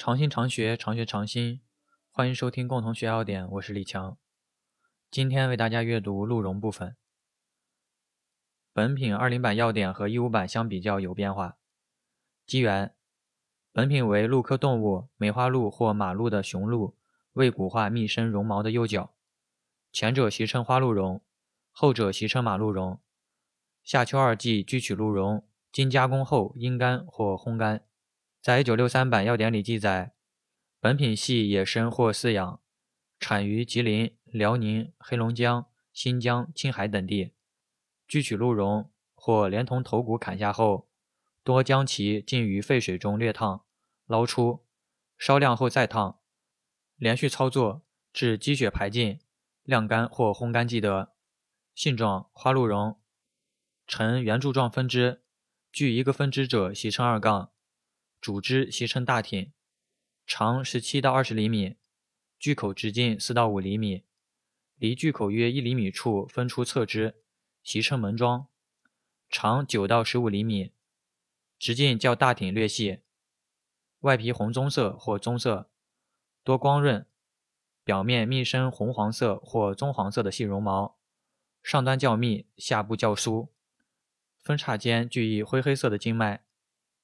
常新常学，常学常新。欢迎收听共同学要点，我是李强。今天为大家阅读鹿茸部分。本品二零版要点和一五版相比较有变化。机缘：本品为鹿科动物梅花鹿或马鹿的雄鹿未骨化密生绒毛的幼角，前者习称花鹿茸，后者习称马鹿茸。夏秋二季锯取鹿茸，经加工后阴干或烘干。在一九六三版要点里记载，本品系野生或饲养，产于吉林、辽宁、黑龙江、新疆、青海等地。锯取鹿茸或连同头骨砍下后，多将其浸于沸水中略烫，捞出，稍晾后再烫，连续操作至积血排尽、晾干或烘干即得。性状：花鹿茸，呈圆柱状分支，具一个分支者习称二杠。主枝习称大挺，长十七到二十厘米，锯口直径四到五厘米，离锯口约一厘米处分出侧枝，习称门桩，长九到十五厘米，直径较大挺略细，外皮红棕色或棕色，多光润，表面密生红黄色或棕黄色的细绒毛，上端较密，下部较疏，分叉间具一灰黑色的经脉，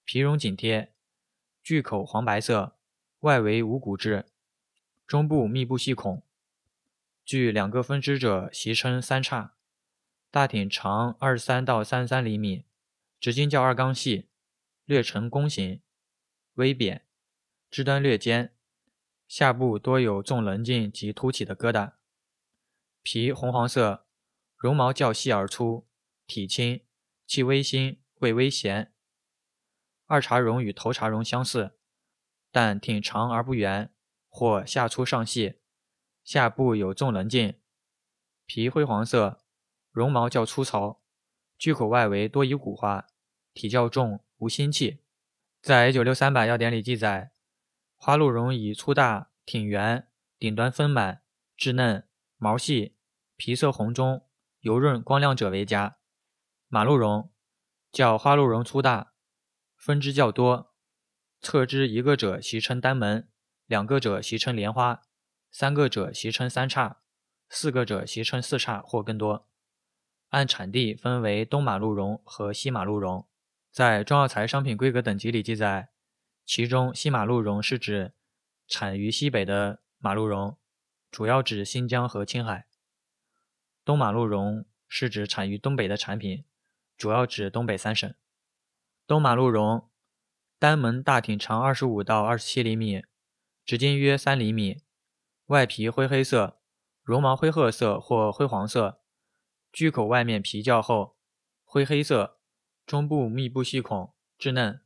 皮绒紧贴。锯口黄白色，外围无骨质，中部密布细孔。具两个分支者习称三叉。大挺长二三到三三厘米，直径较二杠细，略呈弓形，微扁，枝端略尖，下部多有纵棱茎及凸起的疙瘩。皮红黄色，绒毛较细而粗，体轻，气微辛，味微咸。二茶茸与头茶茸相似，但挺长而不圆，或下粗上细，下部有纵棱茎，皮灰黄色，绒毛较粗糙，锯口外围多以骨化，体较重，无腥气。在一九六三版要点里记载，花鹿茸以粗大、挺圆、顶端丰满、质嫩、毛细、皮色红中、油润光亮者为佳。马鹿茸较花鹿茸粗大。分支较多，侧枝一个者习称单门，两个者习称莲花，三个者习称三叉，四个者习称四叉或更多。按产地分为东马鹿茸和西马鹿茸。在中药材商品规格等级里记载，其中西马鹿茸是指产于西北的马鹿茸，主要指新疆和青海；东马鹿茸是指产于东北的产品，主要指东北三省。东马鹿茸，单门大挺长二十五到二十七厘米，直径约三厘米，外皮灰黑色，绒毛灰褐色或灰黄色，锯口外面皮较厚，灰黑色，中部密布细孔，稚嫩。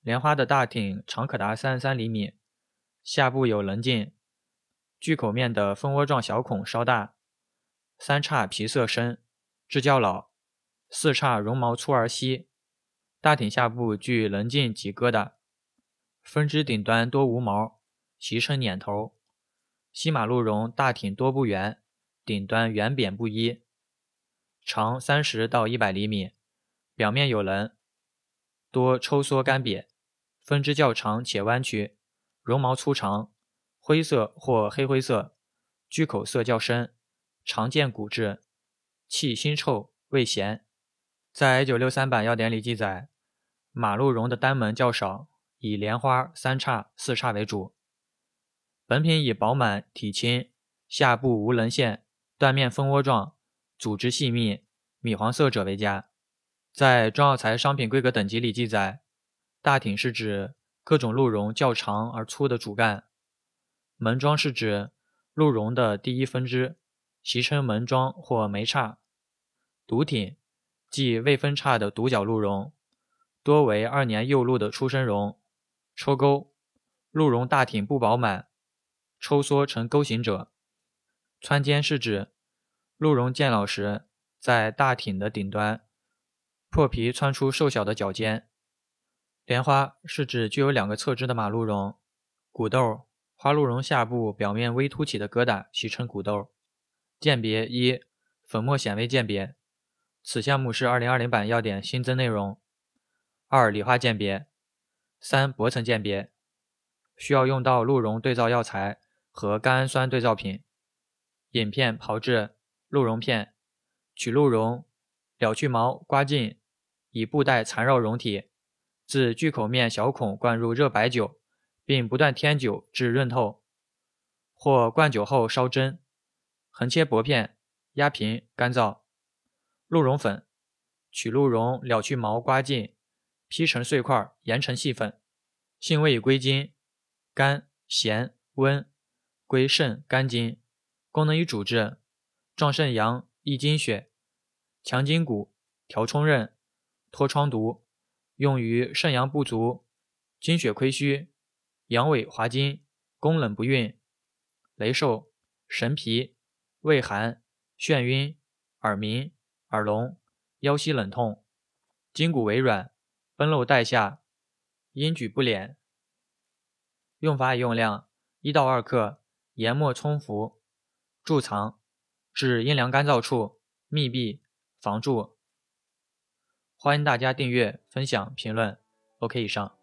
莲花的大挺长可达三十三厘米，下部有棱茎，锯口面的蜂窝状小孔稍大。三叉皮色深，质较老，四叉绒毛粗而稀。大挺下部具棱茎及疙瘩，分支顶端多无毛，其称捻头。西马鹿茸大挺多不圆，顶端圆扁不一，长三十到一百厘米，表面有棱，多抽缩干瘪，分支较长且弯曲，绒毛粗长，灰色或黑灰色，锯口色较深，常见骨质，气腥臭，味咸。在一九六三版要点里记载。马鹿茸的单门较少，以莲花、三叉、四叉为主。本品以饱满、体轻，下部无棱线，断面蜂窝状，组织细密，米黄色者为佳。在中药材商品规格等级里记载，大挺是指各种鹿茸较长而粗的主干，门桩是指鹿茸的第一分支，习称门桩或梅叉。独挺即未分叉的独角鹿茸。多为二年幼鹿的出生茸，抽钩，鹿茸大挺不饱满，抽缩成钩形者。穿尖是指鹿茸渐老时，在大挺的顶端破皮穿出瘦小的角尖。莲花是指具有两个侧枝的马鹿茸。骨豆，花鹿茸下部表面微凸起的疙瘩，习称骨豆。鉴别一，粉末显微鉴别。此项目是二零二零版要点新增内容。二、理化鉴别；三、薄层鉴别。需要用到鹿茸对照药材和甘氨酸对照品。饮片炮制鹿茸片，取鹿茸，了去毛，刮净，以布袋缠绕溶体，自巨口面小孔灌入热白酒，并不断添酒至润透。或灌酒后烧蒸，横切薄片，压平，干燥。鹿茸粉，取鹿茸，了去毛，刮净，劈成碎块，研成细粉。性味与归经：甘、咸、温，归肾、肝经。功能与主治：壮肾阳，益精血，强筋骨，调冲任，脱疮毒。用于肾阳不足、精血亏虚、阳痿滑精、宫冷不孕、雷瘦、神疲、畏寒、眩晕、耳鸣、耳聋、腰膝冷痛、筋骨微软、崩漏带下、阴举不敛。用法与用量：一到二克，研末冲服。贮藏，至阴凉干燥处，密闭，防蛀。欢迎大家订阅、分享、评论。OK，以上。